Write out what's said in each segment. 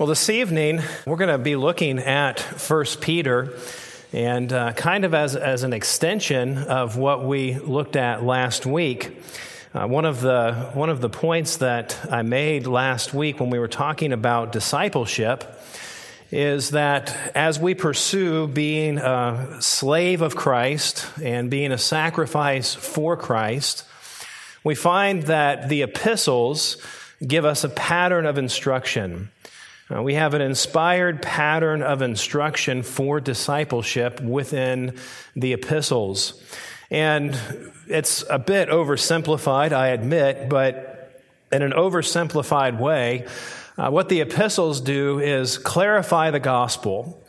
Well, this evening, we're going to be looking at 1 Peter and uh, kind of as, as an extension of what we looked at last week. Uh, one, of the, one of the points that I made last week when we were talking about discipleship is that as we pursue being a slave of Christ and being a sacrifice for Christ, we find that the epistles give us a pattern of instruction. Uh, we have an inspired pattern of instruction for discipleship within the epistles. And it's a bit oversimplified, I admit, but in an oversimplified way, uh, what the epistles do is clarify the gospel.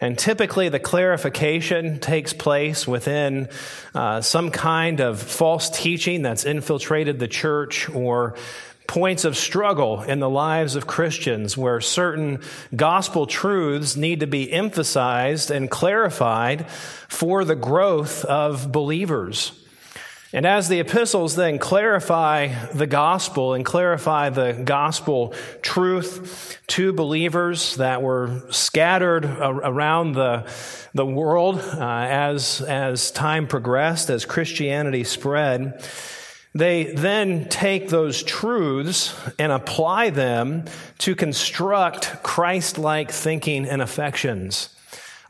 And typically, the clarification takes place within uh, some kind of false teaching that's infiltrated the church or points of struggle in the lives of Christians where certain gospel truths need to be emphasized and clarified for the growth of believers. And as the epistles then clarify the gospel and clarify the gospel truth to believers that were scattered around the, the world uh, as, as time progressed, as Christianity spread, they then take those truths and apply them to construct Christ like thinking and affections.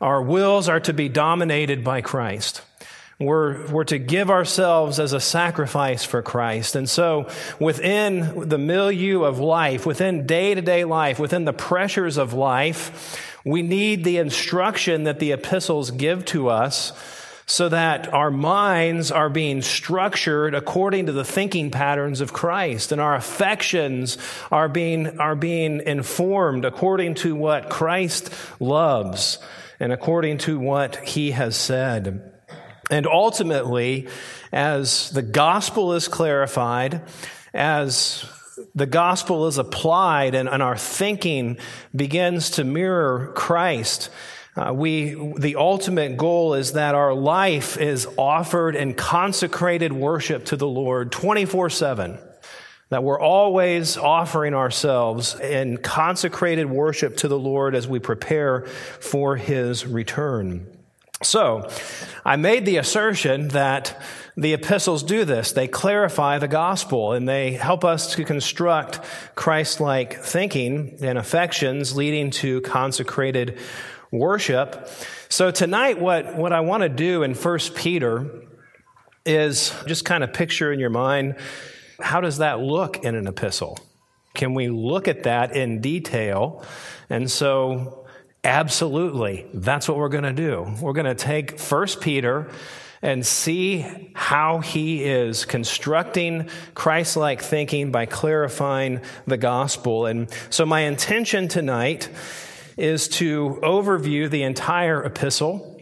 Our wills are to be dominated by Christ. We're, we're to give ourselves as a sacrifice for Christ. And so, within the milieu of life, within day to day life, within the pressures of life, we need the instruction that the epistles give to us so that our minds are being structured according to the thinking patterns of Christ and our affections are being, are being informed according to what Christ loves and according to what he has said. And ultimately, as the gospel is clarified, as the gospel is applied and, and our thinking begins to mirror Christ, uh, we, the ultimate goal is that our life is offered in consecrated worship to the Lord 24 7. That we're always offering ourselves in consecrated worship to the Lord as we prepare for His return. So, I made the assertion that the epistles do this. They clarify the gospel and they help us to construct Christ like thinking and affections leading to consecrated worship. So tonight, what, what I want to do in 1 Peter is just kind of picture in your mind how does that look in an epistle? Can we look at that in detail? And so, absolutely, that's what we're going to do. We're going to take 1 Peter and see how he is constructing Christ like thinking by clarifying the gospel. And so, my intention tonight is to overview the entire epistle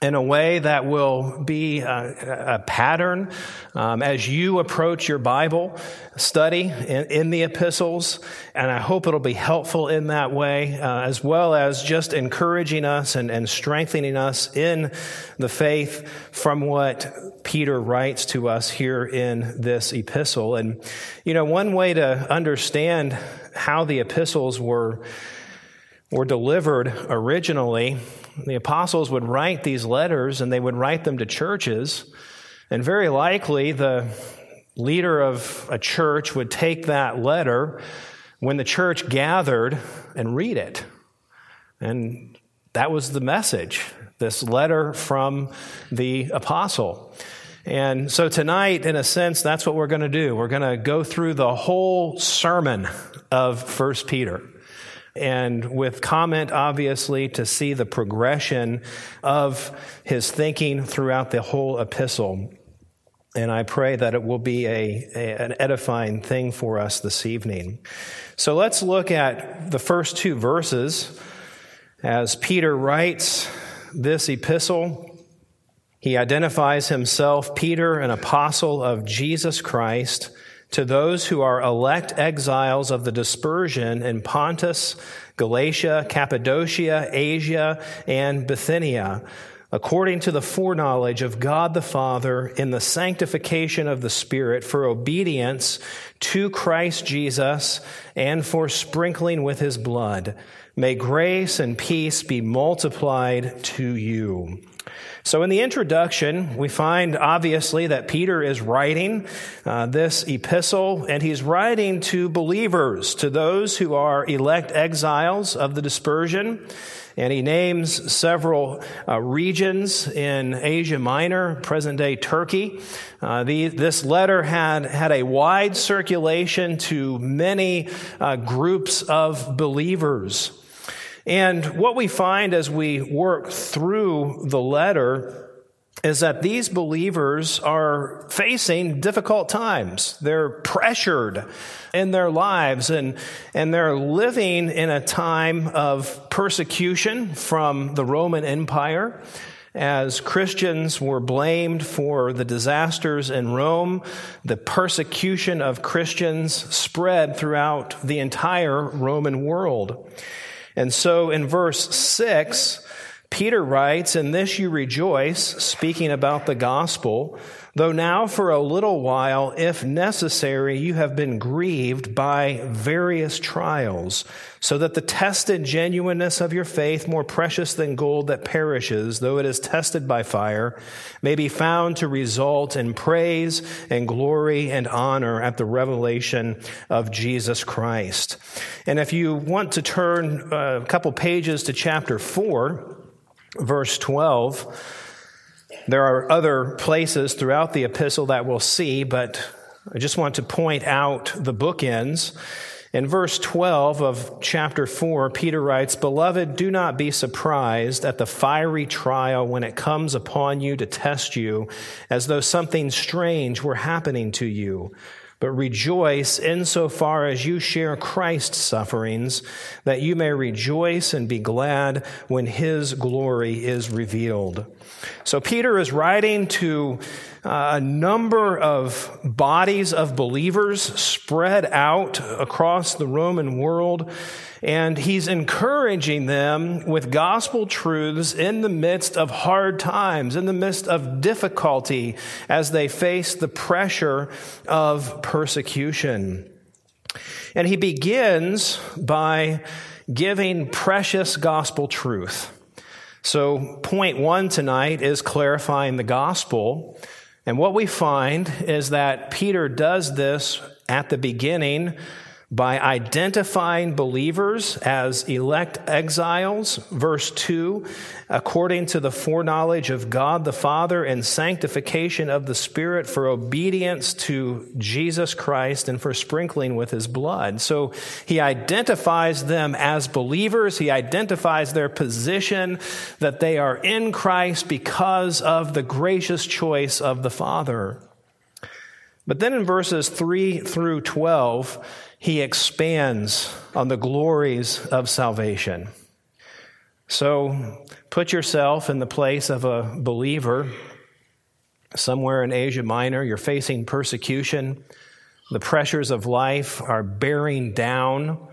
in a way that will be a, a pattern um, as you approach your Bible study in, in, the epistles. And I hope it'll be helpful in that way, uh, as well as just encouraging us and, and strengthening us in the faith from what Peter writes to us here in this epistle. And, you know, one way to understand how the epistles were were delivered originally, the apostles would write these letters and they would write them to churches. And very likely, the leader of a church would take that letter when the church gathered and read it. And that was the message this letter from the apostle. And so tonight, in a sense, that's what we're going to do. We're going to go through the whole sermon of First Peter and with comment, obviously, to see the progression of his thinking throughout the whole epistle. And I pray that it will be a, a, an edifying thing for us this evening. So let's look at the first two verses as Peter writes this epistle. He identifies himself, Peter, an apostle of Jesus Christ to those who are elect exiles of the dispersion in Pontus, Galatia, Cappadocia, Asia, and Bithynia, according to the foreknowledge of God the Father in the sanctification of the Spirit for obedience to Christ Jesus and for sprinkling with his blood. May grace and peace be multiplied to you. So, in the introduction, we find obviously that Peter is writing uh, this epistle, and he's writing to believers, to those who are elect exiles of the dispersion. And he names several uh, regions in Asia Minor, present day Turkey. Uh, the, this letter had, had a wide circulation to many uh, groups of believers. And what we find as we work through the letter is that these believers are facing difficult times. They're pressured in their lives and, and they're living in a time of persecution from the Roman Empire. As Christians were blamed for the disasters in Rome, the persecution of Christians spread throughout the entire Roman world. And so in verse 6, Peter writes, In this you rejoice, speaking about the gospel, though now for a little while, if necessary, you have been grieved by various trials, so that the tested genuineness of your faith, more precious than gold that perishes, though it is tested by fire, may be found to result in praise and glory and honor at the revelation of Jesus Christ. And if you want to turn uh, a couple pages to chapter 4, verse 12. There are other places throughout the epistle that we'll see, but I just want to point out the bookends. In verse 12 of chapter 4, Peter writes, Beloved, do not be surprised at the fiery trial when it comes upon you to test you, as though something strange were happening to you but rejoice insofar as you share Christ's sufferings, that you may rejoice and be glad when his glory is revealed. So Peter is writing to uh, a number of bodies of believers spread out across the Roman world and he's encouraging them with gospel truths in the midst of hard times, in the midst of difficulty as they face the pressure of persecution. And he begins by giving precious gospel truth. So, point one tonight is clarifying the gospel. And what we find is that Peter does this at the beginning by identifying believers as elect exiles, verse 2, according to the foreknowledge of God the Father and sanctification of the Spirit for obedience to Jesus Christ and for sprinkling with his blood. So he identifies them as believers. He identifies their position that they are in Christ because of the gracious choice of the Father. But then in verses 3 through 12, he expands on the glories of salvation. So put yourself in the place of a believer somewhere in Asia Minor. You're facing persecution. The pressures of life are bearing down,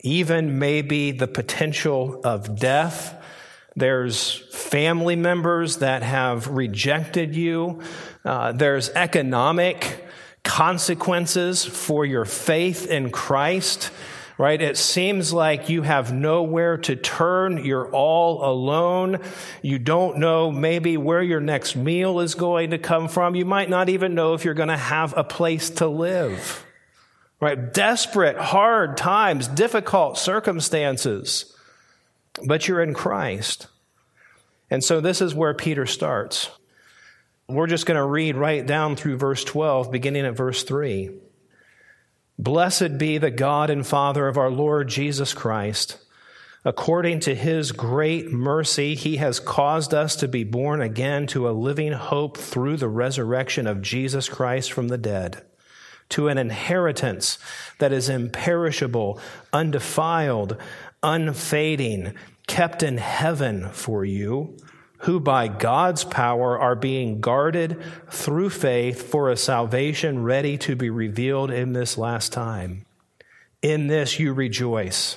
even maybe the potential of death. There's family members that have rejected you. Uh, there's economic consequences for your faith in Christ, right? It seems like you have nowhere to turn. You're all alone. You don't know maybe where your next meal is going to come from. You might not even know if you're going to have a place to live, right? Desperate, hard times, difficult circumstances, but you're in Christ. And so this is where Peter starts. We're just going to read right down through verse 12, beginning at verse 3. Blessed be the God and Father of our Lord Jesus Christ. According to his great mercy, he has caused us to be born again to a living hope through the resurrection of Jesus Christ from the dead, to an inheritance that is imperishable, undefiled, unfading, kept in heaven for you who by God's power are being guarded through faith for a salvation ready to be revealed in this last time. In this you rejoice,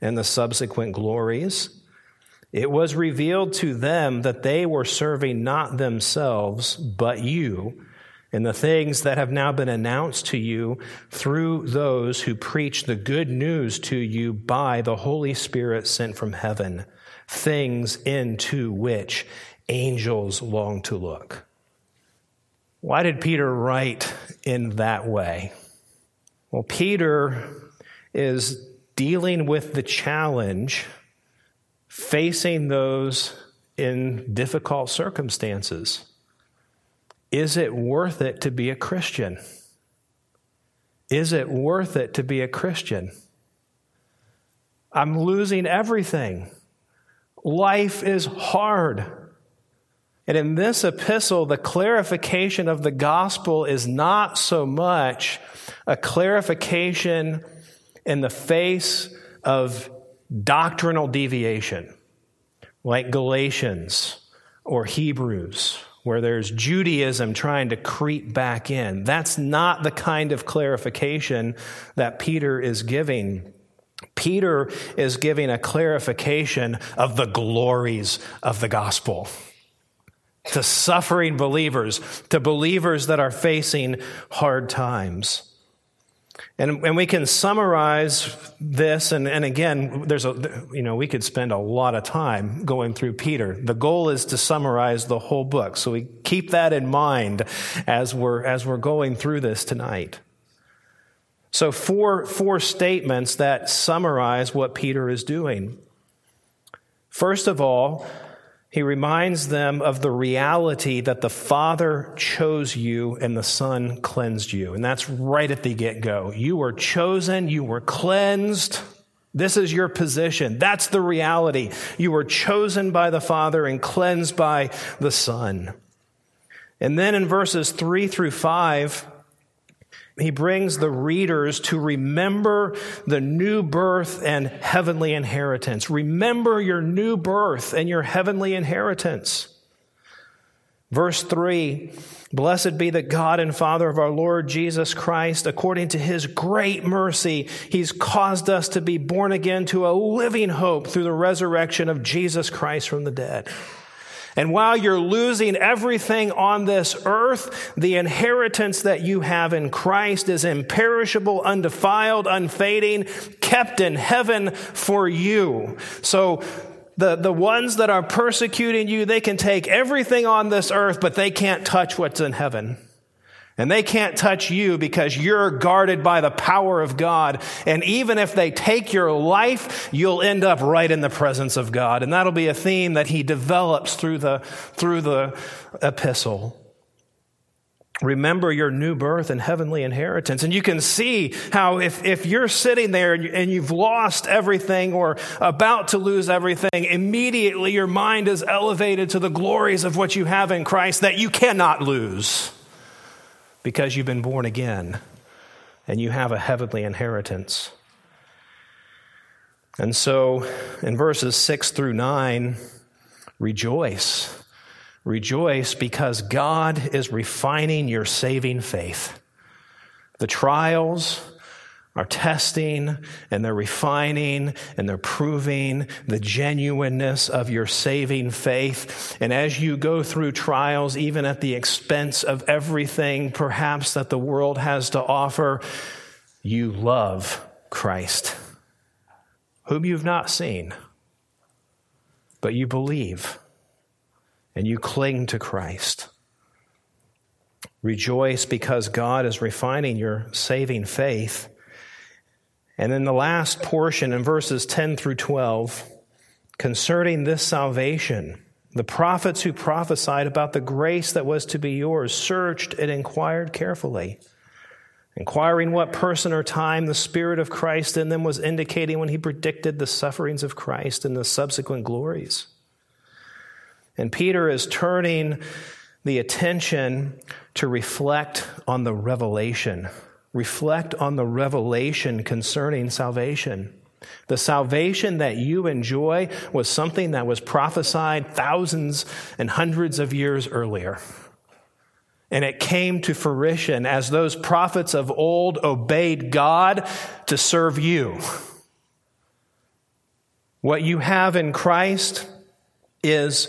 and the subsequent glories. It was revealed to them that they were serving not themselves, but you, and the things that have now been announced to you through those who preach the good news to you by the Holy Spirit sent from heaven, things into which angels long to look. Why did Peter write in that way? Well, Peter is dealing with the challenge facing those in difficult circumstances. Is it worth it to be a Christian? Is it worth it to be a Christian? I'm losing everything. Life is hard. And in this epistle, the clarification of the gospel is not so much a clarification in the face of doctrinal deviation, like Galatians or Hebrews, where there's Judaism trying to creep back in. That's not the kind of clarification that Peter is giving. Peter is giving a clarification of the glories of the gospel to suffering believers, to believers that are facing hard times. And, and we can summarize this, and, and again, there's a, you know, we could spend a lot of time going through Peter. The goal is to summarize the whole book. So we keep that in mind as we're, as we're going through this tonight. So four, four statements that summarize what Peter is doing. First of all, he reminds them of the reality that the Father chose you and the Son cleansed you. And that's right at the get go. You were chosen, you were cleansed. This is your position. That's the reality. You were chosen by the Father and cleansed by the Son. And then in verses three through five, he brings the readers to remember the new birth and heavenly inheritance. Remember your new birth and your heavenly inheritance. Verse 3 Blessed be the God and Father of our Lord Jesus Christ. According to his great mercy, he's caused us to be born again to a living hope through the resurrection of Jesus Christ from the dead. And while you're losing everything on this earth, the inheritance that you have in Christ is imperishable, undefiled, unfading, kept in heaven for you. So the, the ones that are persecuting you, they can take everything on this earth, but they can't touch what's in heaven. And they can't touch you because you're guarded by the power of God. And even if they take your life, you'll end up right in the presence of God. And that'll be a theme that he develops through the, through the epistle. Remember your new birth and heavenly inheritance. And you can see how if, if you're sitting there and you've lost everything or about to lose everything, immediately your mind is elevated to the glories of what you have in Christ that you cannot lose because you've been born again and you have a heavenly inheritance. And so in verses 6 through 9, rejoice. Rejoice because God is refining your saving faith. The trials, are testing and they're refining and they're proving the genuineness of your saving faith. And as you go through trials, even at the expense of everything perhaps that the world has to offer, you love Christ, whom you've not seen, but you believe and you cling to Christ. Rejoice because God is refining your saving faith. And then the last portion in verses 10 through 12 concerning this salvation, the prophets who prophesied about the grace that was to be yours searched and inquired carefully, inquiring what person or time the Spirit of Christ in them was indicating when he predicted the sufferings of Christ and the subsequent glories. And Peter is turning the attention to reflect on the revelation. Reflect on the revelation concerning salvation. The salvation that you enjoy was something that was prophesied thousands and hundreds of years earlier. And it came to fruition as those prophets of old obeyed God to serve you. What you have in Christ is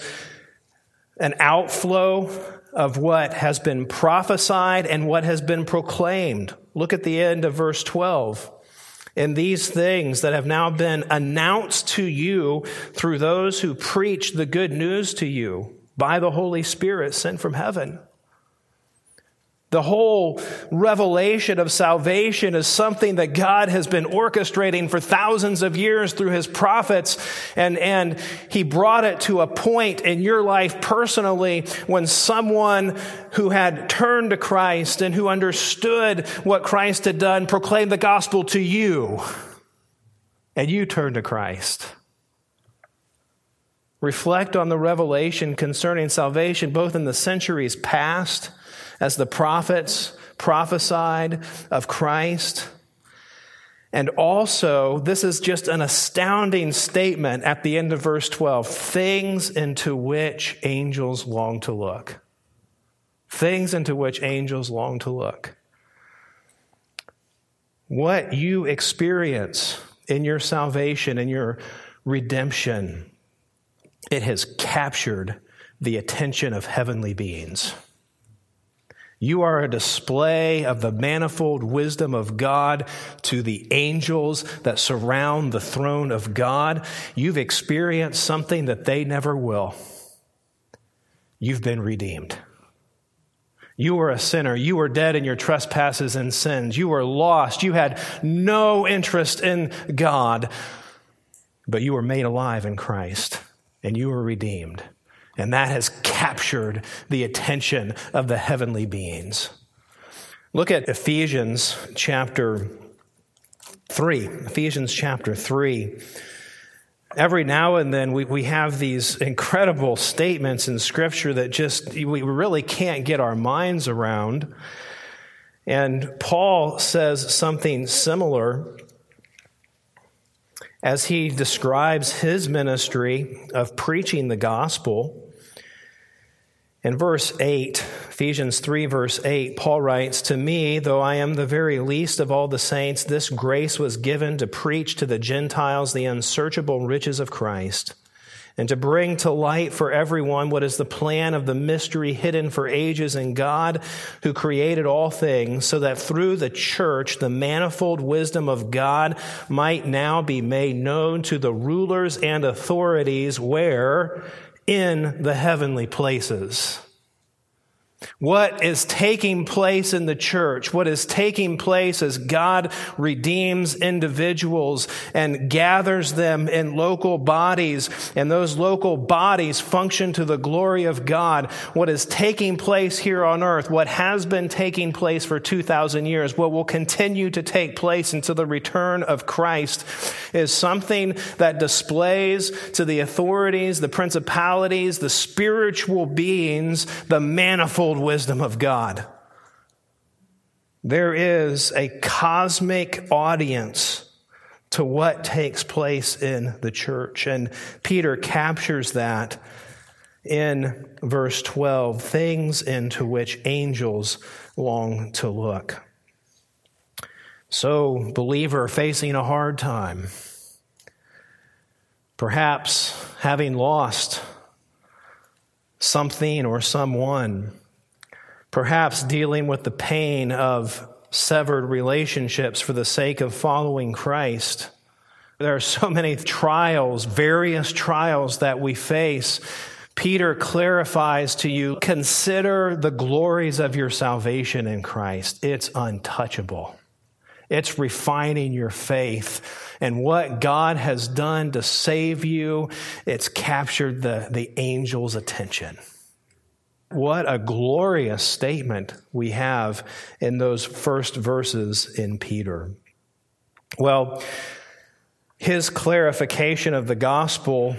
an outflow of what has been prophesied and what has been proclaimed. Look at the end of verse 12. And these things that have now been announced to you through those who preach the good news to you by the Holy Spirit sent from heaven. The whole revelation of salvation is something that God has been orchestrating for thousands of years through his prophets. And, and he brought it to a point in your life personally when someone who had turned to Christ and who understood what Christ had done proclaimed the gospel to you. And you turned to Christ. Reflect on the revelation concerning salvation, both in the centuries past as the prophets prophesied of Christ. And also, this is just an astounding statement at the end of verse 12 things into which angels long to look. Things into which angels long to look. What you experience in your salvation, in your redemption, it has captured the attention of heavenly beings. You are a display of the manifold wisdom of God to the angels that surround the throne of God. You've experienced something that they never will. You've been redeemed. You were a sinner. You were dead in your trespasses and sins. You were lost. You had no interest in God, but you were made alive in Christ and you were redeemed. And that has captured the attention of the heavenly beings. Look at Ephesians chapter 3. Ephesians chapter 3. Every now and then we, we have these incredible statements in Scripture that just we really can't get our minds around. And Paul says something similar as he describes his ministry of preaching the gospel. In verse 8, Ephesians 3, verse 8, Paul writes, To me, though I am the very least of all the saints, this grace was given to preach to the Gentiles the unsearchable riches of Christ, and to bring to light for everyone what is the plan of the mystery hidden for ages in God, who created all things, so that through the church the manifold wisdom of God might now be made known to the rulers and authorities, where in the heavenly places. What is taking place in the church, what is taking place as God redeems individuals and gathers them in local bodies, and those local bodies function to the glory of God. What is taking place here on earth, what has been taking place for 2,000 years, what will continue to take place until the return of Christ, is something that displays to the authorities, the principalities, the spiritual beings, the manifold wisdom of God. There is a cosmic audience to what takes place in the church. And Peter captures that in verse 12 things into which angels long to look. So, believer facing a hard time, perhaps having lost something or someone, perhaps dealing with the pain of severed relationships for the sake of following Christ, There are so many trials, various trials that we face. Peter clarifies to you consider the glories of your salvation in Christ. It's untouchable. It's refining your faith. And what God has done to save you, it's captured the, the angel's attention. What a glorious statement we have in those first verses in Peter. Well, his clarification of the gospel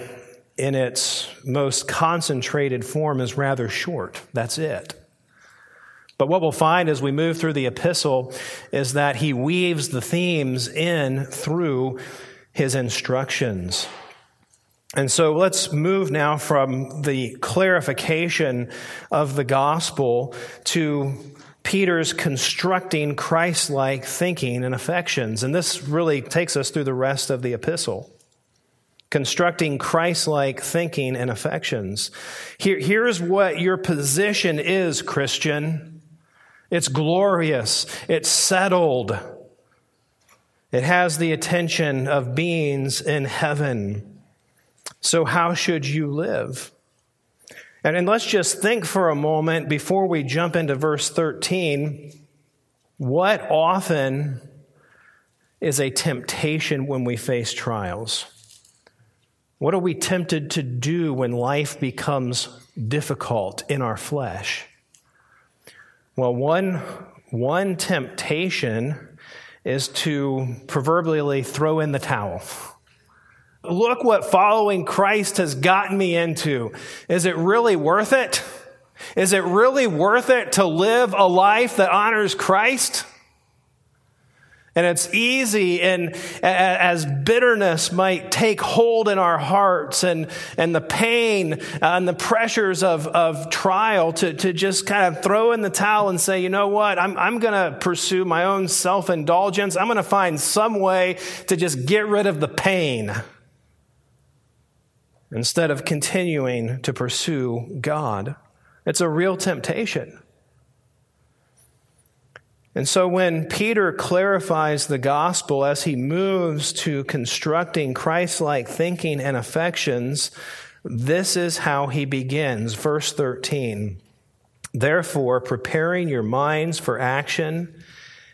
in its most concentrated form is rather short. That's it. But what we'll find as we move through the epistle is that he weaves the themes in through his instructions. And so let's move now from the clarification of the gospel to Peter's constructing Christ like thinking and affections. And this really takes us through the rest of the epistle. Constructing Christ like thinking and affections. Here, here's what your position is, Christian it's glorious, it's settled, it has the attention of beings in heaven. So, how should you live? And, and let's just think for a moment before we jump into verse 13 what often is a temptation when we face trials? What are we tempted to do when life becomes difficult in our flesh? Well, one, one temptation is to proverbially throw in the towel. Look what following Christ has gotten me into. Is it really worth it? Is it really worth it to live a life that honors Christ? And it's easy, and as bitterness might take hold in our hearts, and, and the pain uh, and the pressures of, of trial, to, to just kind of throw in the towel and say, you know what, I'm, I'm going to pursue my own self indulgence. I'm going to find some way to just get rid of the pain instead of continuing to pursue God. It's a real temptation. And so when Peter clarifies the gospel as he moves to constructing Christ like thinking and affections, this is how he begins. Verse 13. Therefore, preparing your minds for action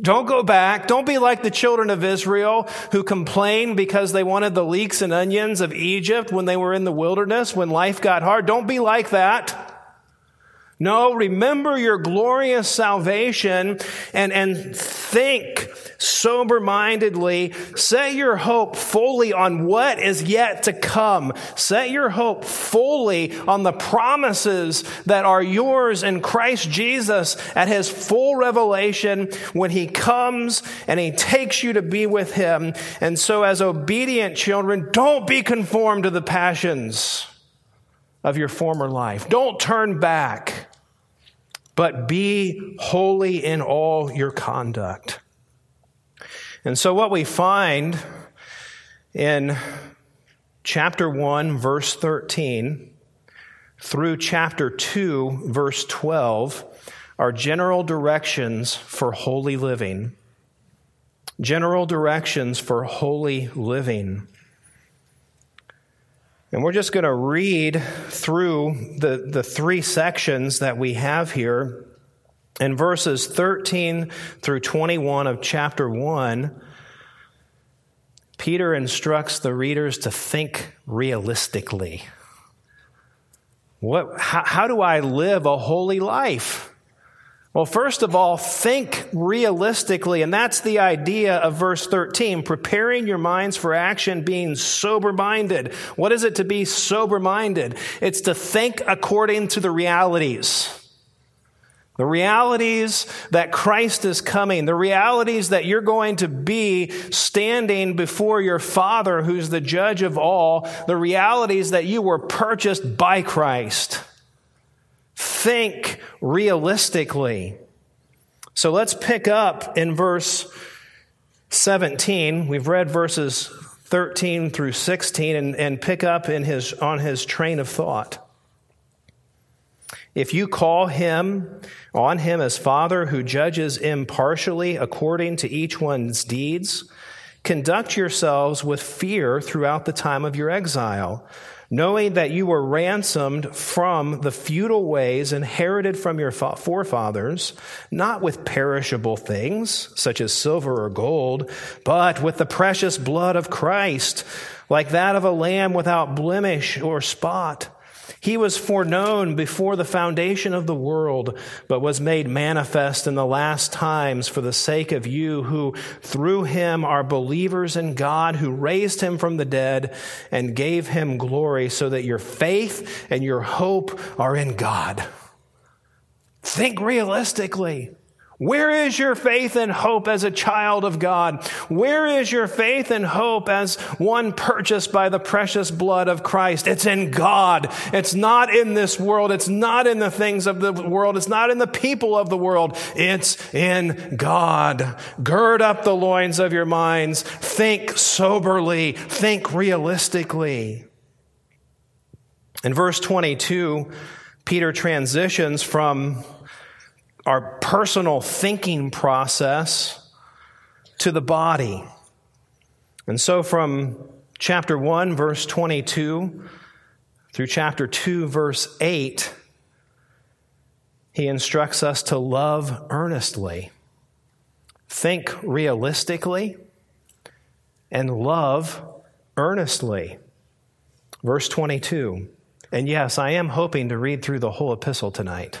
Don't go back. Don't be like the children of Israel who complained because they wanted the leeks and onions of Egypt when they were in the wilderness, when life got hard. Don't be like that. No, remember your glorious salvation and, and think sober mindedly. Set your hope fully on what is yet to come. Set your hope fully on the promises that are yours in Christ Jesus at his full revelation when he comes and he takes you to be with him. And so, as obedient children, don't be conformed to the passions of your former life. Don't turn back but be holy in all your conduct. And so, what we find in chapter 1, verse 13, through chapter 2, verse 12, are general directions for holy living. General directions for holy living. And we're just going to read through the, the three sections that we have here. In verses 13 through 21 of chapter 1, Peter instructs the readers to think realistically. What, how, how do I live a holy life? Well, first of all, think realistically, and that's the idea of verse 13, preparing your minds for action, being sober minded. What is it to be sober minded? It's to think according to the realities. The realities that Christ is coming, the realities that you're going to be standing before your Father who's the judge of all, the realities that you were purchased by Christ. Think realistically. So let's pick up in verse 17. We've read verses 13 through 16 and, and pick up in his, on his train of thought. If you call him on him as Father who judges impartially according to each one's deeds, conduct yourselves with fear throughout the time of your exile, knowing that you were ransomed from the futile ways inherited from your forefathers, not with perishable things such as silver or gold, but with the precious blood of Christ, like that of a lamb without blemish or spot. He was foreknown before the foundation of the world, but was made manifest in the last times for the sake of you who through him are believers in God, who raised him from the dead and gave him glory so that your faith and your hope are in God. Think realistically. Where is your faith and hope as a child of God? Where is your faith and hope as one purchased by the precious blood of Christ? It's in God. It's not in this world. It's not in the things of the world. It's not in the people of the world. It's in God. Gird up the loins of your minds. Think soberly. Think realistically. In verse 22, Peter transitions from our personal thinking process to the body. And so from chapter 1, verse 22 through chapter 2, verse 8, he instructs us to love earnestly, think realistically, and love earnestly. Verse 22. And yes, I am hoping to read through the whole epistle tonight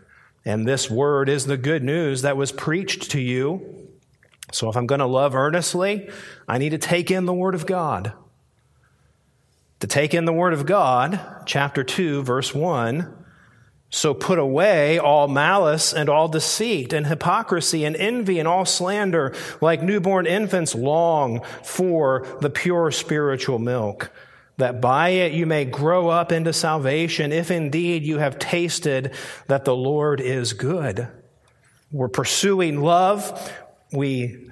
And this word is the good news that was preached to you. So if I'm going to love earnestly, I need to take in the word of God. To take in the word of God, chapter 2, verse 1. So put away all malice and all deceit and hypocrisy and envy and all slander, like newborn infants long for the pure spiritual milk that by it you may grow up into salvation, if indeed you have tasted that the Lord is good. We're pursuing love. We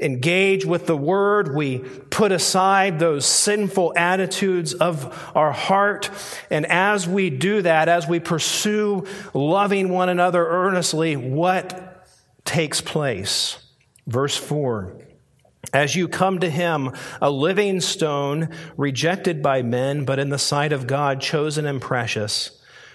engage with the word. We put aside those sinful attitudes of our heart. And as we do that, as we pursue loving one another earnestly, what takes place? Verse 4 as you come to him, a living stone, rejected by men, but in the sight of God, chosen and precious.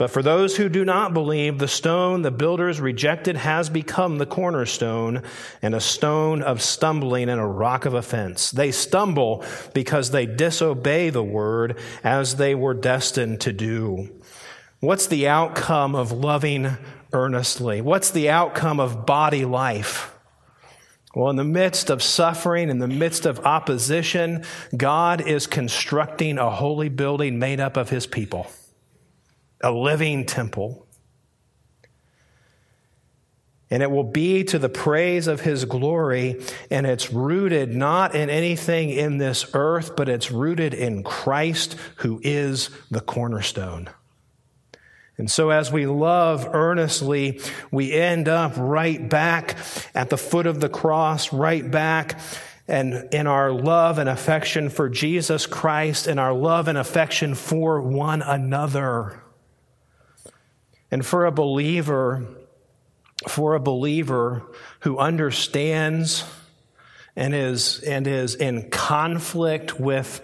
But for those who do not believe, the stone the builders rejected has become the cornerstone and a stone of stumbling and a rock of offense. They stumble because they disobey the word as they were destined to do. What's the outcome of loving earnestly? What's the outcome of body life? Well, in the midst of suffering, in the midst of opposition, God is constructing a holy building made up of his people a living temple. And it will be to the praise of his glory, and it's rooted not in anything in this earth, but it's rooted in Christ, who is the cornerstone. And so, as we love earnestly, we end up right back at the foot of the cross, right back and in our love and affection for Jesus Christ and our love and affection for one another. And for a believer, for a believer who understands and is, and is in conflict with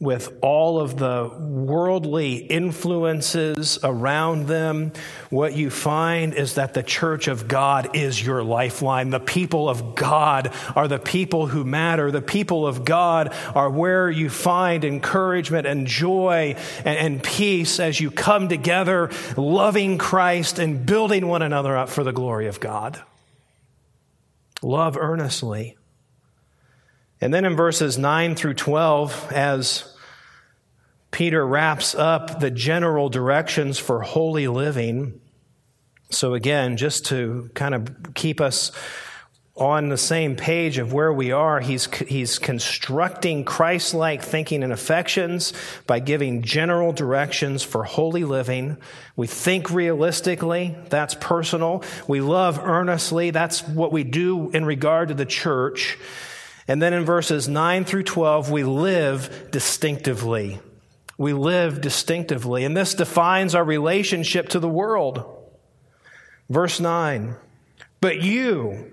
with all of the worldly influences around them, what you find is that the church of God is your lifeline. The people of God are the people who matter. The people of God are where you find encouragement and joy and, and peace as you come together, loving Christ and building one another up for the glory of God. Love earnestly. And then in verses 9 through 12, as Peter wraps up the general directions for holy living. So, again, just to kind of keep us on the same page of where we are, he's, he's constructing Christ like thinking and affections by giving general directions for holy living. We think realistically, that's personal. We love earnestly, that's what we do in regard to the church. And then in verses 9 through 12, we live distinctively. We live distinctively, and this defines our relationship to the world. Verse 9, but you,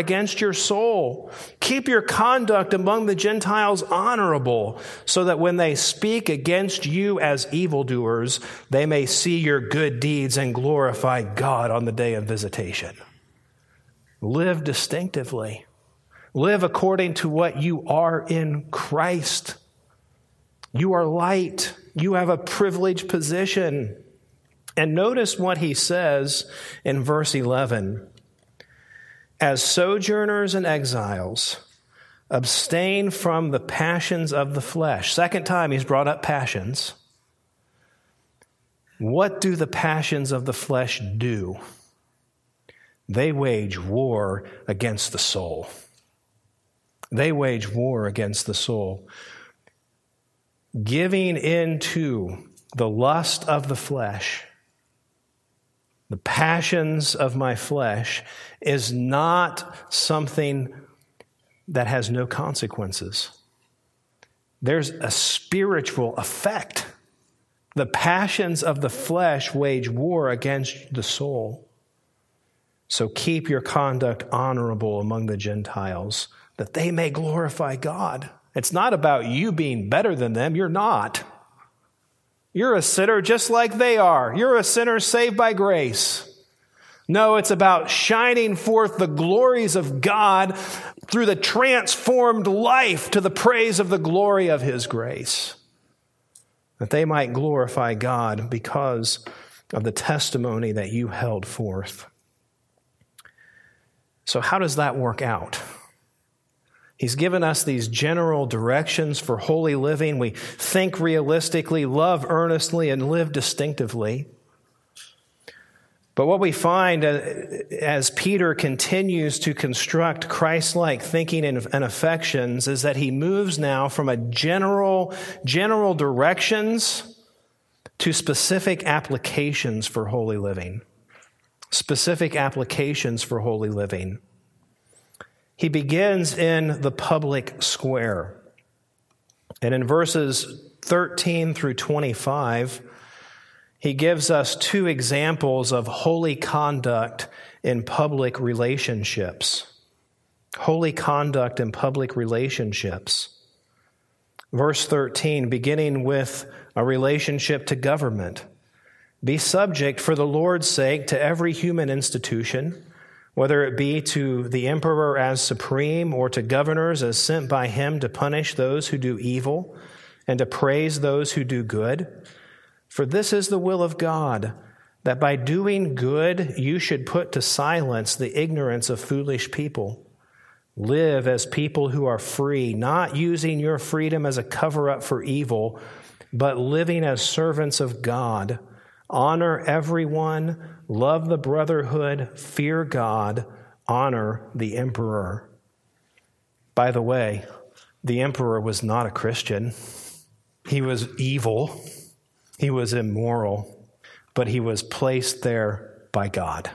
against your soul. Keep your conduct among the Gentiles honorable, so that when they speak against you as evildoers, they may see your good deeds and glorify God on the day of visitation. Live distinctively. Live according to what you are in Christ. You are light. You have a privileged position. And notice what he says in verse 11 as sojourners and exiles, abstain from the passions of the flesh. Second time he's brought up passions. What do the passions of the flesh do? They wage war against the soul. They wage war against the soul. Giving into the lust of the flesh the passions of my flesh is not something that has no consequences. There's a spiritual effect. The passions of the flesh wage war against the soul. So keep your conduct honorable among the Gentiles, that they may glorify God. It's not about you being better than them. You're not. You're a sinner just like they are. You're a sinner saved by grace. No, it's about shining forth the glories of God through the transformed life to the praise of the glory of His grace. That they might glorify God because of the testimony that you held forth. So, how does that work out? He's given us these general directions for holy living. We think realistically, love earnestly, and live distinctively. But what we find uh, as Peter continues to construct Christ like thinking and affections is that he moves now from a general, general directions to specific applications for holy living. Specific applications for holy living. He begins in the public square. And in verses 13 through 25, he gives us two examples of holy conduct in public relationships. Holy conduct in public relationships. Verse 13, beginning with a relationship to government. Be subject for the Lord's sake to every human institution whether it be to the emperor as supreme or to governors as sent by him to punish those who do evil and to praise those who do good. For this is the will of God, that by doing good you should put to silence the ignorance of foolish people. Live as people who are free, not using your freedom as a cover up for evil, but living as servants of God. Honor everyone, love the brotherhood, fear God, honor the emperor. By the way, the emperor was not a Christian. He was evil, he was immoral, but he was placed there by God.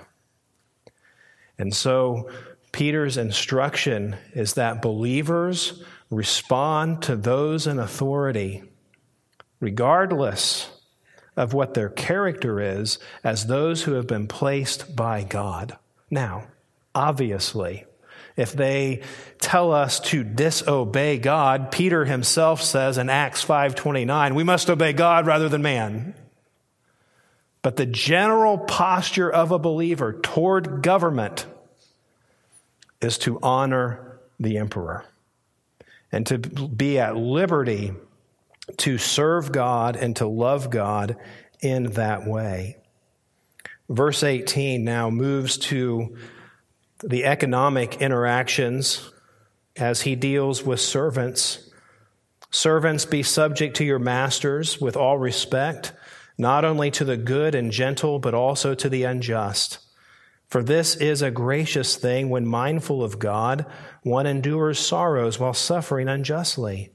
And so, Peter's instruction is that believers respond to those in authority, regardless of what their character is, as those who have been placed by God. Now, obviously, if they tell us to disobey God, Peter himself says in Acts 5:29, we must obey God rather than man. But the general posture of a believer toward government is to honor the emperor and to be at liberty to serve God and to love God in that way. Verse 18 now moves to the economic interactions as he deals with servants. Servants, be subject to your masters with all respect, not only to the good and gentle, but also to the unjust. For this is a gracious thing when mindful of God, one endures sorrows while suffering unjustly.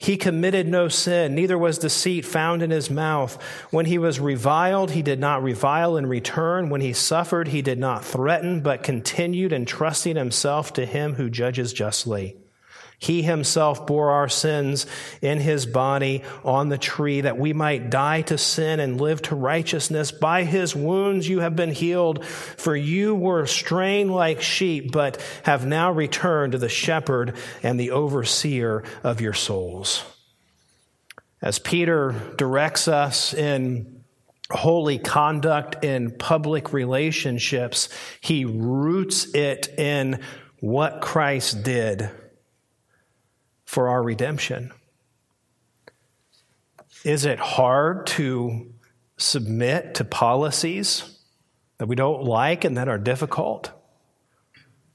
He committed no sin, neither was deceit found in his mouth. When he was reviled, he did not revile in return. When he suffered, he did not threaten, but continued entrusting himself to him who judges justly. He himself bore our sins in his body on the tree that we might die to sin and live to righteousness. By his wounds you have been healed, for you were straying like sheep, but have now returned to the shepherd and the overseer of your souls. As Peter directs us in holy conduct in public relationships, he roots it in what Christ did for our redemption. Is it hard to submit to policies that we don't like and that are difficult?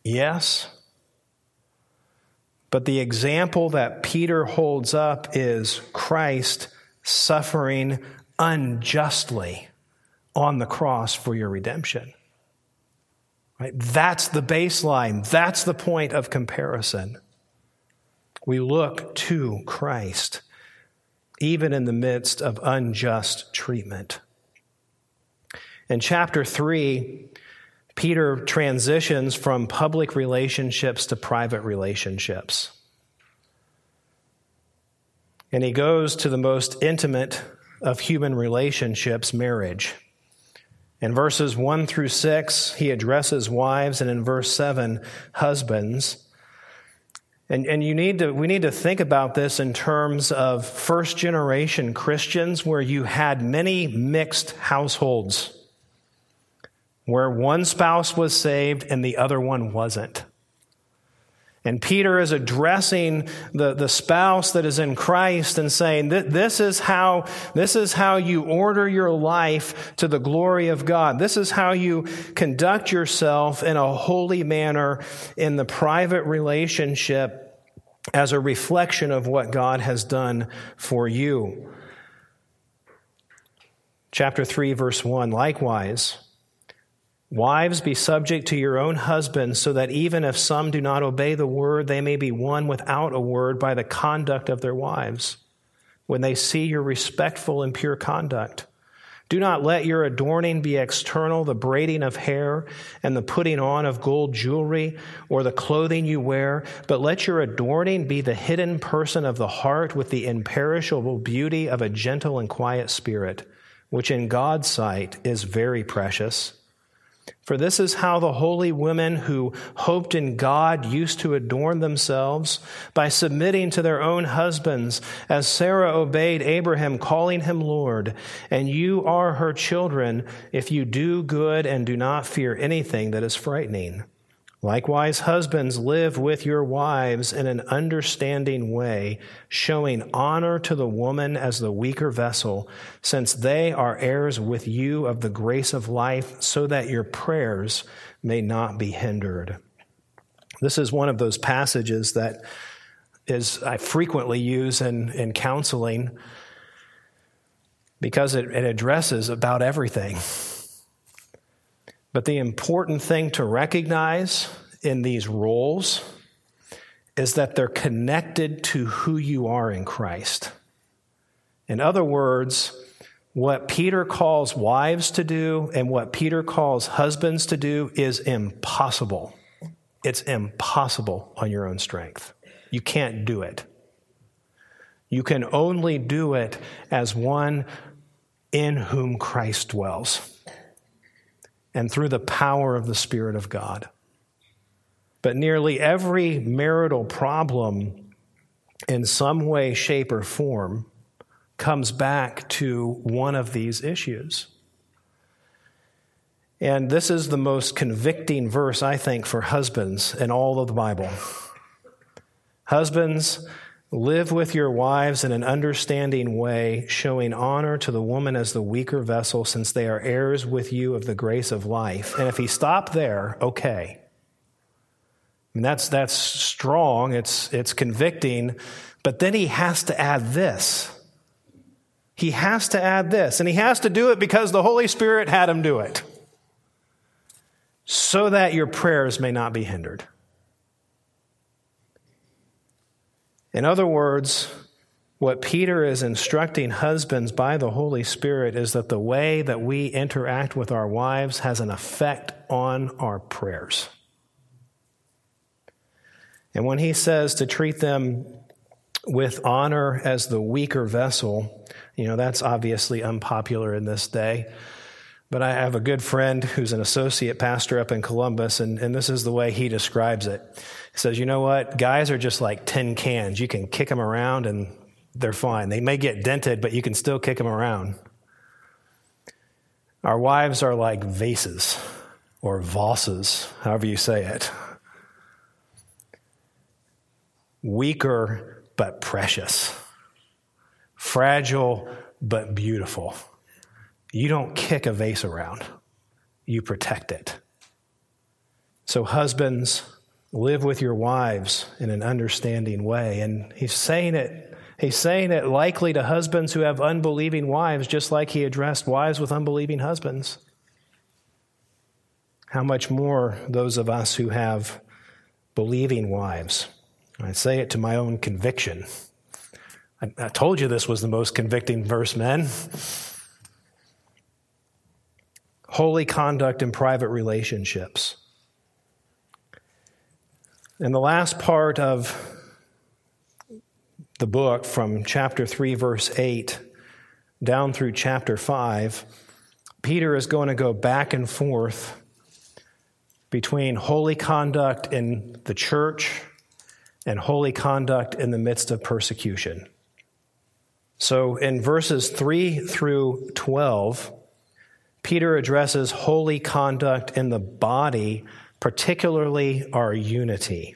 Yes. But the example that Peter holds up is Christ suffering unjustly on the cross for your redemption. Right? That's the baseline. That's the point of comparison we look to Christ, even in the midst of unjust treatment. In chapter 3, Peter transitions from public relationships to private relationships. And he goes to the most intimate of human relationships, marriage. In verses 1 through 6, he addresses wives, and in verse 7, husbands. And, and you need to, we need to think about this in terms of first generation Christians where you had many mixed households, where one spouse was saved and the other one wasn't. And Peter is addressing the, the spouse that is in Christ and saying this is how, this is how you order your life to the glory of God. This is how you conduct yourself in a holy manner in the private relationship as a reflection of what God has done for you. Chapter 3, verse 1 Likewise, Wives, be subject to your own husbands, so that even if some do not obey the word, they may be won without a word by the conduct of their wives, when they see your respectful and pure conduct. Do not let your adorning be external, the braiding of hair and the putting on of gold jewelry or the clothing you wear, but let your adorning be the hidden person of the heart with the imperishable beauty of a gentle and quiet spirit, which in God's sight is very precious. For this is how the holy women who hoped in God used to adorn themselves by submitting to their own husbands, as Sarah obeyed Abraham, calling him Lord. And you are her children if you do good and do not fear anything that is frightening. Likewise, husbands, live with your wives in an understanding way, showing honor to the woman as the weaker vessel, since they are heirs with you of the grace of life, so that your prayers may not be hindered. This is one of those passages that is I frequently use in, in counseling because it, it addresses about everything. But the important thing to recognize in these roles is that they're connected to who you are in Christ. In other words, what Peter calls wives to do and what Peter calls husbands to do is impossible. It's impossible on your own strength. You can't do it. You can only do it as one in whom Christ dwells and through the power of the Spirit of God. But nearly every marital problem, in some way, shape, or form, comes back to one of these issues. And this is the most convicting verse, I think, for husbands in all of the Bible. Husbands, Live with your wives in an understanding way, showing honor to the woman as the weaker vessel, since they are heirs with you of the grace of life. And if he stopped there, okay. And that's, that's strong, it's, it's convicting, but then he has to add this. He has to add this, and he has to do it because the Holy Spirit had him do it, so that your prayers may not be hindered. In other words, what Peter is instructing husbands by the Holy Spirit is that the way that we interact with our wives has an effect on our prayers. And when he says to treat them with honor as the weaker vessel, you know, that's obviously unpopular in this day. But I have a good friend who's an associate pastor up in Columbus, and, and this is the way he describes it. He says, You know what? Guys are just like tin cans. You can kick them around and they're fine. They may get dented, but you can still kick them around. Our wives are like vases or vases, however you say it. Weaker, but precious. Fragile, but beautiful. You don't kick a vase around, you protect it. So, husbands, live with your wives in an understanding way. And he's saying it. He's saying it likely to husbands who have unbelieving wives, just like he addressed wives with unbelieving husbands. How much more those of us who have believing wives? I say it to my own conviction. I, I told you this was the most convicting verse, men holy conduct in private relationships. And the last part of the book, from chapter 3, verse 8, down through chapter 5, Peter is going to go back and forth between holy conduct in the church and holy conduct in the midst of persecution. So in verses 3 through 12, Peter addresses holy conduct in the body, particularly our unity.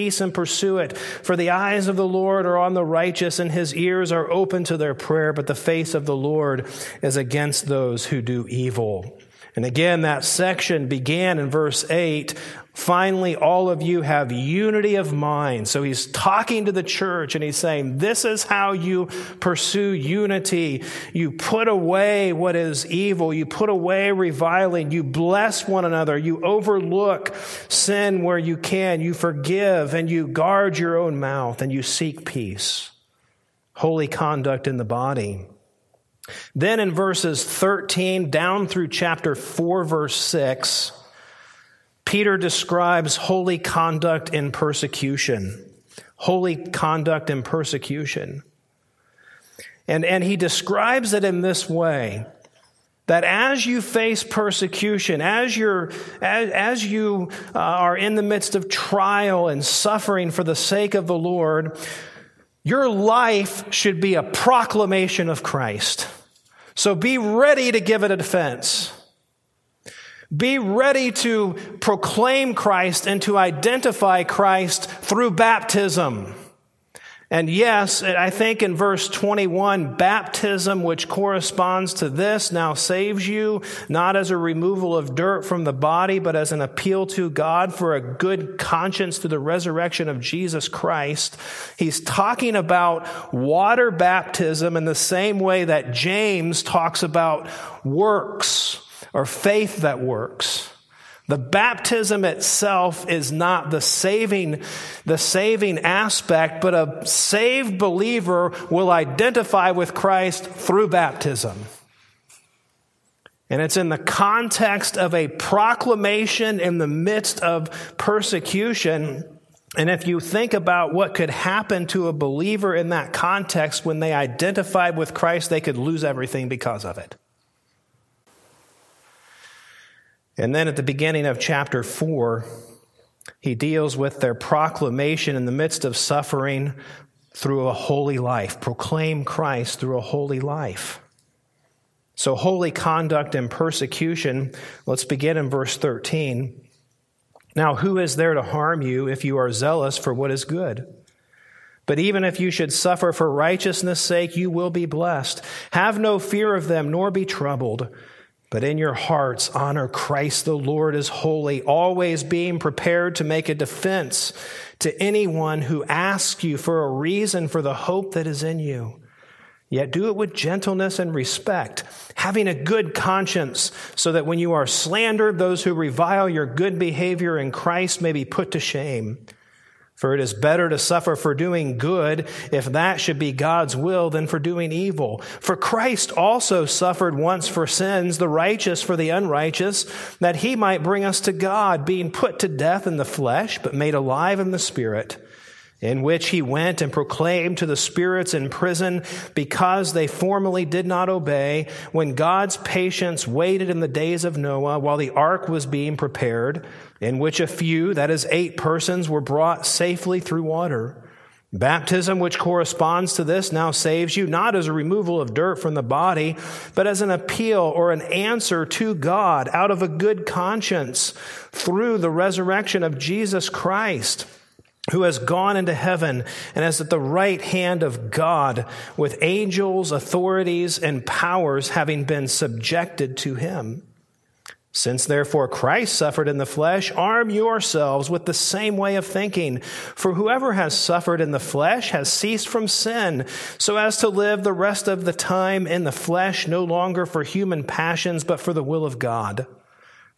and pursue it. For the eyes of the Lord are on the righteous, and his ears are open to their prayer, but the face of the Lord is against those who do evil. And again, that section began in verse 8 Finally, all of you have unity of mind. So he's talking to the church and he's saying, This is how you pursue unity. You put away what is evil. You put away reviling. You bless one another. You overlook sin where you can. You forgive and you guard your own mouth and you seek peace. Holy conduct in the body. Then in verses 13 down through chapter 4, verse 6, Peter describes holy conduct in persecution. Holy conduct in persecution. And, and he describes it in this way that as you face persecution, as, you're, as, as you uh, are in the midst of trial and suffering for the sake of the Lord, your life should be a proclamation of Christ. So be ready to give it a defense. Be ready to proclaim Christ and to identify Christ through baptism. And yes, I think in verse 21, baptism, which corresponds to this, now saves you, not as a removal of dirt from the body, but as an appeal to God for a good conscience through the resurrection of Jesus Christ. He's talking about water baptism in the same way that James talks about works or faith that works. The baptism itself is not the saving, the saving aspect, but a saved believer will identify with Christ through baptism. And it's in the context of a proclamation in the midst of persecution. And if you think about what could happen to a believer in that context when they identified with Christ, they could lose everything because of it. And then at the beginning of chapter 4, he deals with their proclamation in the midst of suffering through a holy life. Proclaim Christ through a holy life. So, holy conduct and persecution. Let's begin in verse 13. Now, who is there to harm you if you are zealous for what is good? But even if you should suffer for righteousness' sake, you will be blessed. Have no fear of them, nor be troubled. But in your hearts, honor Christ the Lord as holy, always being prepared to make a defense to anyone who asks you for a reason for the hope that is in you. Yet do it with gentleness and respect, having a good conscience, so that when you are slandered, those who revile your good behavior in Christ may be put to shame. For it is better to suffer for doing good, if that should be God's will, than for doing evil. For Christ also suffered once for sins, the righteous for the unrighteous, that he might bring us to God, being put to death in the flesh, but made alive in the spirit in which he went and proclaimed to the spirits in prison because they formerly did not obey, when God's patience waited in the days of Noah while the ark was being prepared, in which a few, that is, eight persons, were brought safely through water. Baptism, which corresponds to this, now saves you not as a removal of dirt from the body, but as an appeal or an answer to God out of a good conscience through the resurrection of Jesus Christ who has gone into heaven and is at the right hand of God with angels, authorities, and powers having been subjected to him. Since therefore Christ suffered in the flesh, arm yourselves with the same way of thinking. For whoever has suffered in the flesh has ceased from sin, so as to live the rest of the time in the flesh, no longer for human passions, but for the will of God.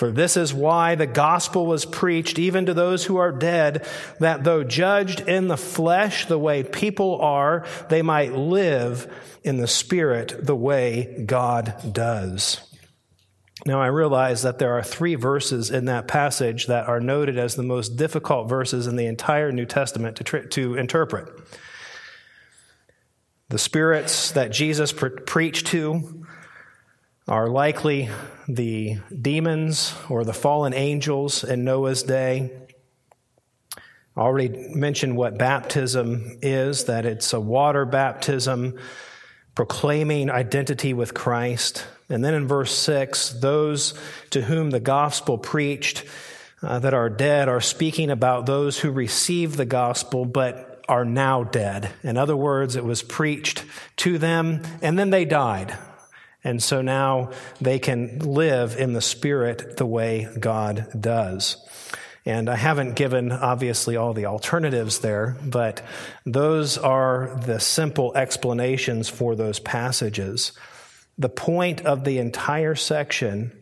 For this is why the gospel was preached even to those who are dead, that though judged in the flesh the way people are, they might live in the spirit the way God does. Now, I realize that there are three verses in that passage that are noted as the most difficult verses in the entire New Testament to, to interpret. The spirits that Jesus pre- preached to are likely the demons or the fallen angels in Noah's day. I already mentioned what baptism is that it's a water baptism proclaiming identity with Christ. And then in verse 6, those to whom the gospel preached uh, that are dead are speaking about those who received the gospel but are now dead. In other words, it was preached to them and then they died. And so now they can live in the Spirit the way God does. And I haven't given, obviously, all the alternatives there, but those are the simple explanations for those passages. The point of the entire section,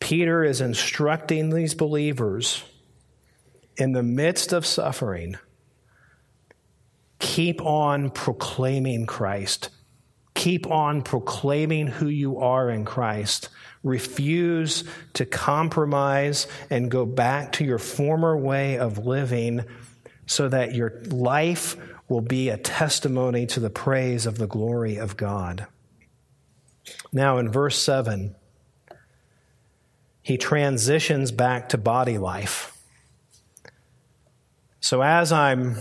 Peter is instructing these believers in the midst of suffering, keep on proclaiming Christ. Keep on proclaiming who you are in Christ refuse to compromise and go back to your former way of living so that your life will be a testimony to the praise of the glory of God. Now, in verse 7, he transitions back to body life. So, as I'm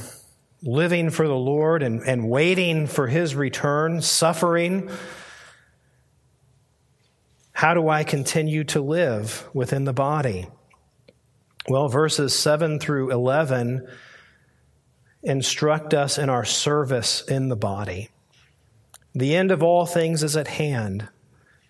living for the Lord and, and waiting for his return, suffering, how do I continue to live within the body? Well, verses 7 through 11 instruct us in our service in the body. The end of all things is at hand.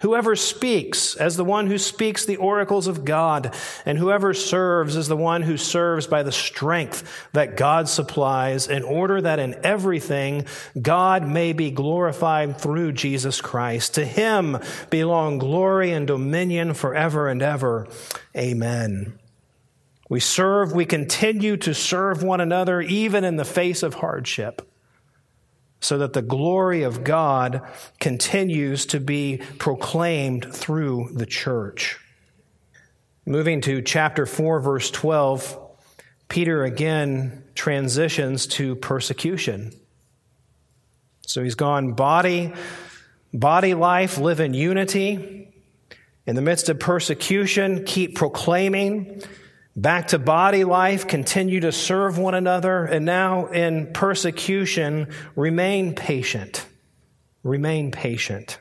Whoever speaks as the one who speaks the oracles of God, and whoever serves as the one who serves by the strength that God supplies, in order that in everything God may be glorified through Jesus Christ. To him belong glory and dominion forever and ever. Amen. We serve, we continue to serve one another even in the face of hardship, so that the glory of God continues to be proclaimed through the church. Moving to chapter 4, verse 12, Peter again transitions to persecution. So he's gone body, body life, live in unity. In the midst of persecution, keep proclaiming back to body life, continue to serve one another, and now in persecution, remain patient. Remain patient.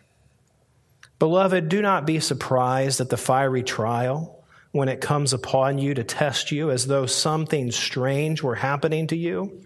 Beloved, do not be surprised at the fiery trial when it comes upon you to test you as though something strange were happening to you.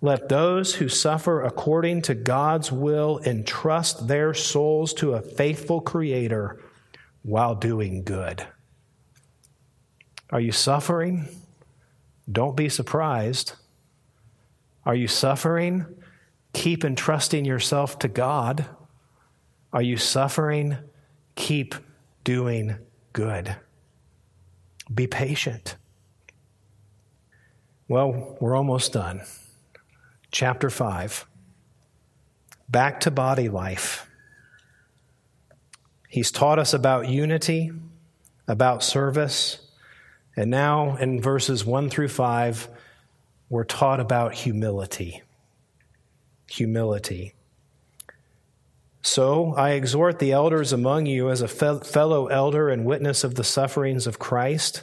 let those who suffer according to God's will entrust their souls to a faithful Creator while doing good. Are you suffering? Don't be surprised. Are you suffering? Keep entrusting yourself to God. Are you suffering? Keep doing good. Be patient. Well, we're almost done chapter 5. Back to body life. He's taught us about unity, about service, and now in verses 1 through 5, we're taught about humility. Humility. So I exhort the elders among you as a fellow elder and witness of the sufferings of Christ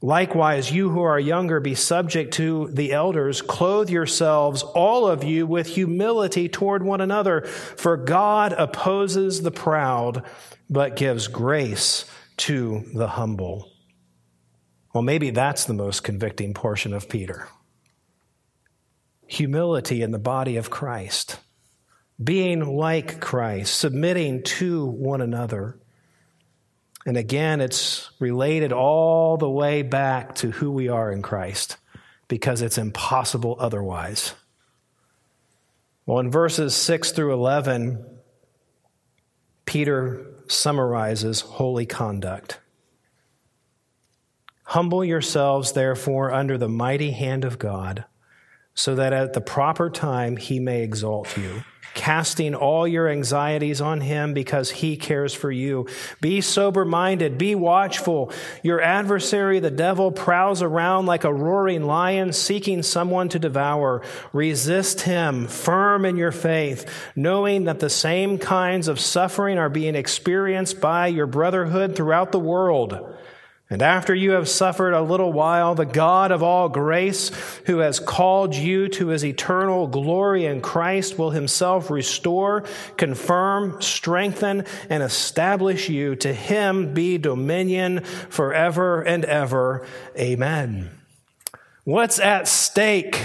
Likewise, you who are younger, be subject to the elders. Clothe yourselves, all of you, with humility toward one another. For God opposes the proud, but gives grace to the humble. Well, maybe that's the most convicting portion of Peter humility in the body of Christ, being like Christ, submitting to one another. And again, it's related all the way back to who we are in Christ because it's impossible otherwise. Well, in verses 6 through 11, Peter summarizes holy conduct. Humble yourselves, therefore, under the mighty hand of God, so that at the proper time he may exalt you casting all your anxieties on him because he cares for you. Be sober minded, be watchful. Your adversary, the devil, prowls around like a roaring lion seeking someone to devour. Resist him, firm in your faith, knowing that the same kinds of suffering are being experienced by your brotherhood throughout the world. And after you have suffered a little while, the God of all grace, who has called you to his eternal glory in Christ, will himself restore, confirm, strengthen, and establish you. To him be dominion forever and ever. Amen. What's at stake?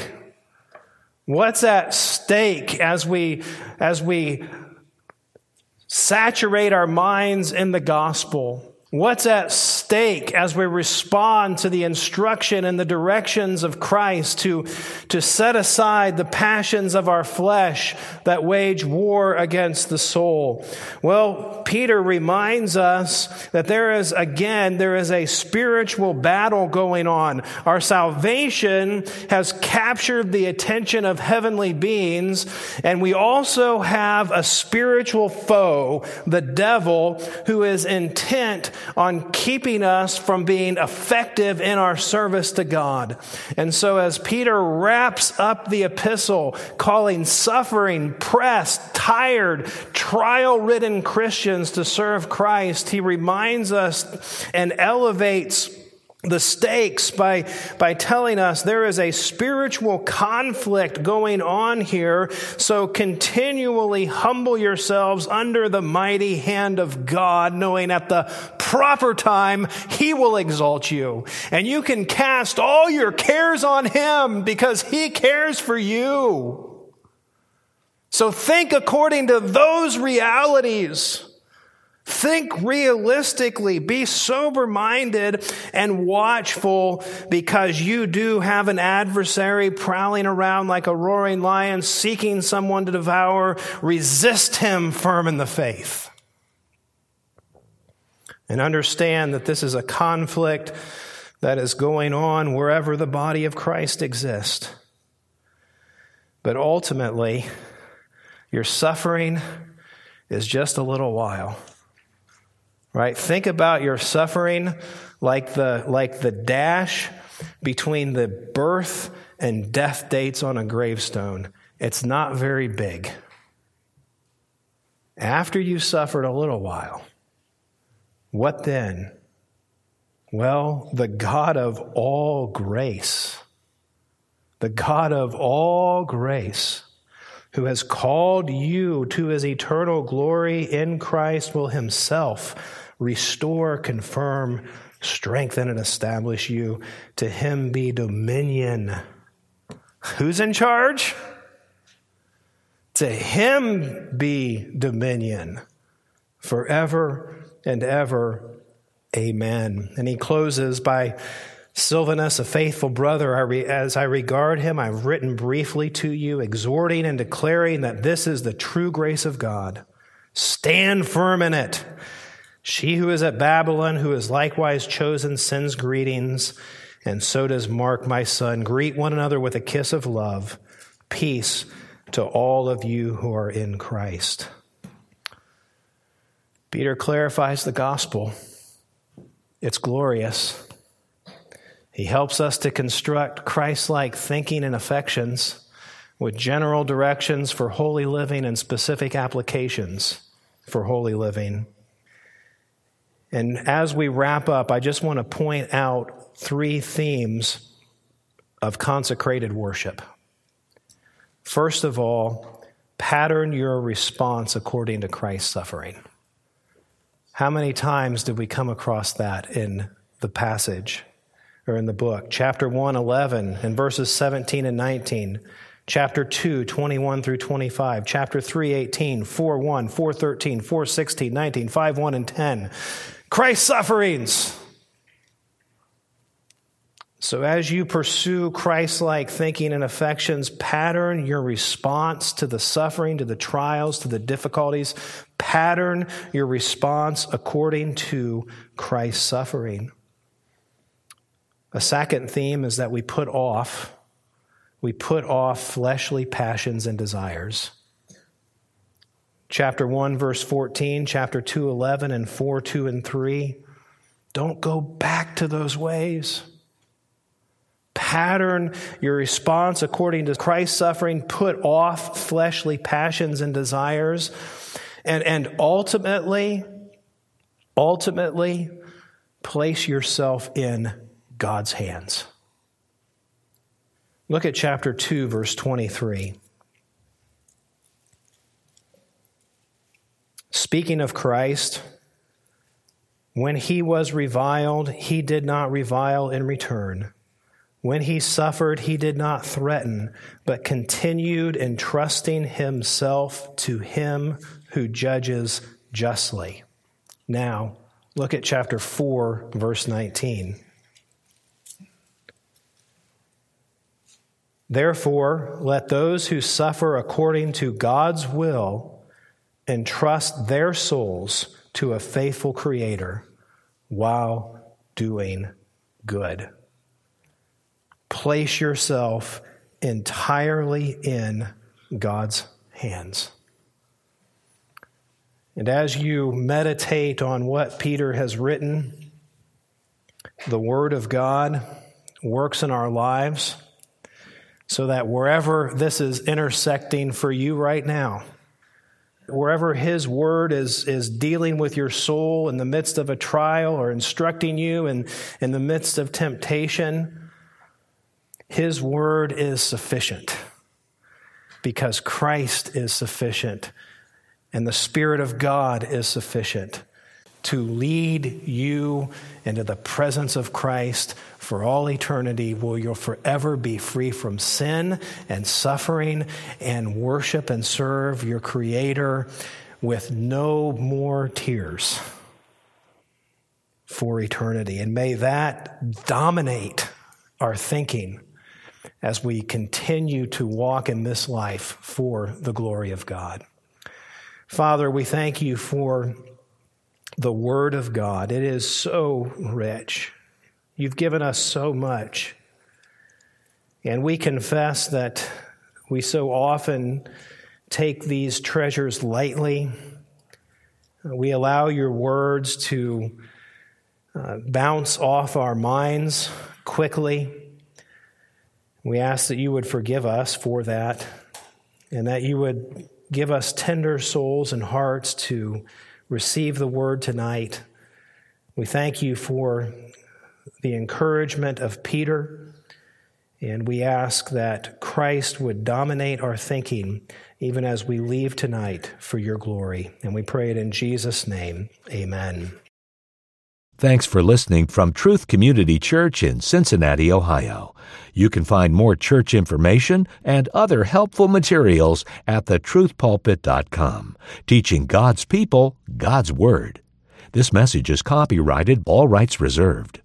What's at stake as we, as we saturate our minds in the gospel? What's at stake as we respond to the instruction and the directions of Christ to, to set aside the passions of our flesh that wage war against the soul? Well, Peter reminds us that there is, again, there is a spiritual battle going on. Our salvation has captured the attention of heavenly beings, and we also have a spiritual foe, the devil, who is intent on keeping us from being effective in our service to God. And so, as Peter wraps up the epistle, calling suffering, pressed, tired, trial ridden Christians to serve Christ, he reminds us and elevates the stakes by, by telling us there is a spiritual conflict going on here. So continually humble yourselves under the mighty hand of God, knowing at the proper time He will exalt you. And you can cast all your cares on Him because He cares for you. So think according to those realities. Think realistically, be sober minded and watchful because you do have an adversary prowling around like a roaring lion seeking someone to devour. Resist him firm in the faith. And understand that this is a conflict that is going on wherever the body of Christ exists. But ultimately, your suffering is just a little while right? Think about your suffering like the, like the dash between the birth and death dates on a gravestone. It's not very big. After you suffered a little while, what then? Well, the God of all grace, the God of all grace, who has called you to his eternal glory in Christ, will himself restore, confirm, strengthen, and establish you. To him be dominion. Who's in charge? To him be dominion forever and ever. Amen. And he closes by Silvanus, a faithful brother, as I regard him, I've written briefly to you, exhorting and declaring that this is the true grace of God. Stand firm in it she who is at Babylon, who is likewise chosen, sends greetings. and so does Mark, my son. Greet one another with a kiss of love. Peace to all of you who are in Christ. Peter clarifies the gospel. It's glorious. He helps us to construct Christ like thinking and affections with general directions for holy living and specific applications for holy living. And as we wrap up, I just want to point out three themes of consecrated worship. First of all, pattern your response according to Christ's suffering. How many times did we come across that in the passage or in the book? Chapter 1, 11, and verses 17 and 19. Chapter 2, 21 through 25. Chapter 3, 18, 4, 1, 4, 13, 4, 16, 19, 5, 1, and 10. Christ's sufferings. So, as you pursue Christ like thinking and affections, pattern your response to the suffering, to the trials, to the difficulties. Pattern your response according to Christ's suffering. A second theme is that we put off, we put off fleshly passions and desires chapter 1, verse 14, chapter 2, 11, and 4, 2, and 3. Don't go back to those ways. Pattern your response according to Christ's suffering. Put off fleshly passions and desires. And, and ultimately, ultimately, place yourself in God's hands. Look at chapter 2, verse 23. Speaking of Christ, when he was reviled, he did not revile in return. When he suffered, he did not threaten, but continued entrusting himself to him who judges justly. Now, look at chapter 4, verse 19. Therefore, let those who suffer according to God's will entrust their souls to a faithful Creator while doing good. Place yourself entirely in God's hands. And as you meditate on what Peter has written, the Word of God works in our lives so that wherever this is intersecting for you right now, wherever His Word is, is dealing with your soul in the midst of a trial or instructing you in, in the midst of temptation, His Word is sufficient because Christ is sufficient and the Spirit of God is sufficient to lead you into the presence of Christ for all eternity, will you'll forever be free from sin and suffering and worship and serve your Creator with no more tears for eternity. And may that dominate our thinking as we continue to walk in this life for the glory of God. Father, we thank you for the Word of God. It is so rich. You've given us so much. And we confess that we so often take these treasures lightly. We allow your words to uh, bounce off our minds quickly. We ask that you would forgive us for that and that you would give us tender souls and hearts to receive the word tonight. We thank you for the encouragement of Peter, and we ask that Christ would dominate our thinking even as we leave tonight for your glory. And we pray it in Jesus' name. Amen. Thanks for listening from Truth Community Church in Cincinnati, Ohio. You can find more church information and other helpful materials at thetruthpulpit.com, teaching God's people God's Word. This message is copyrighted, all rights reserved.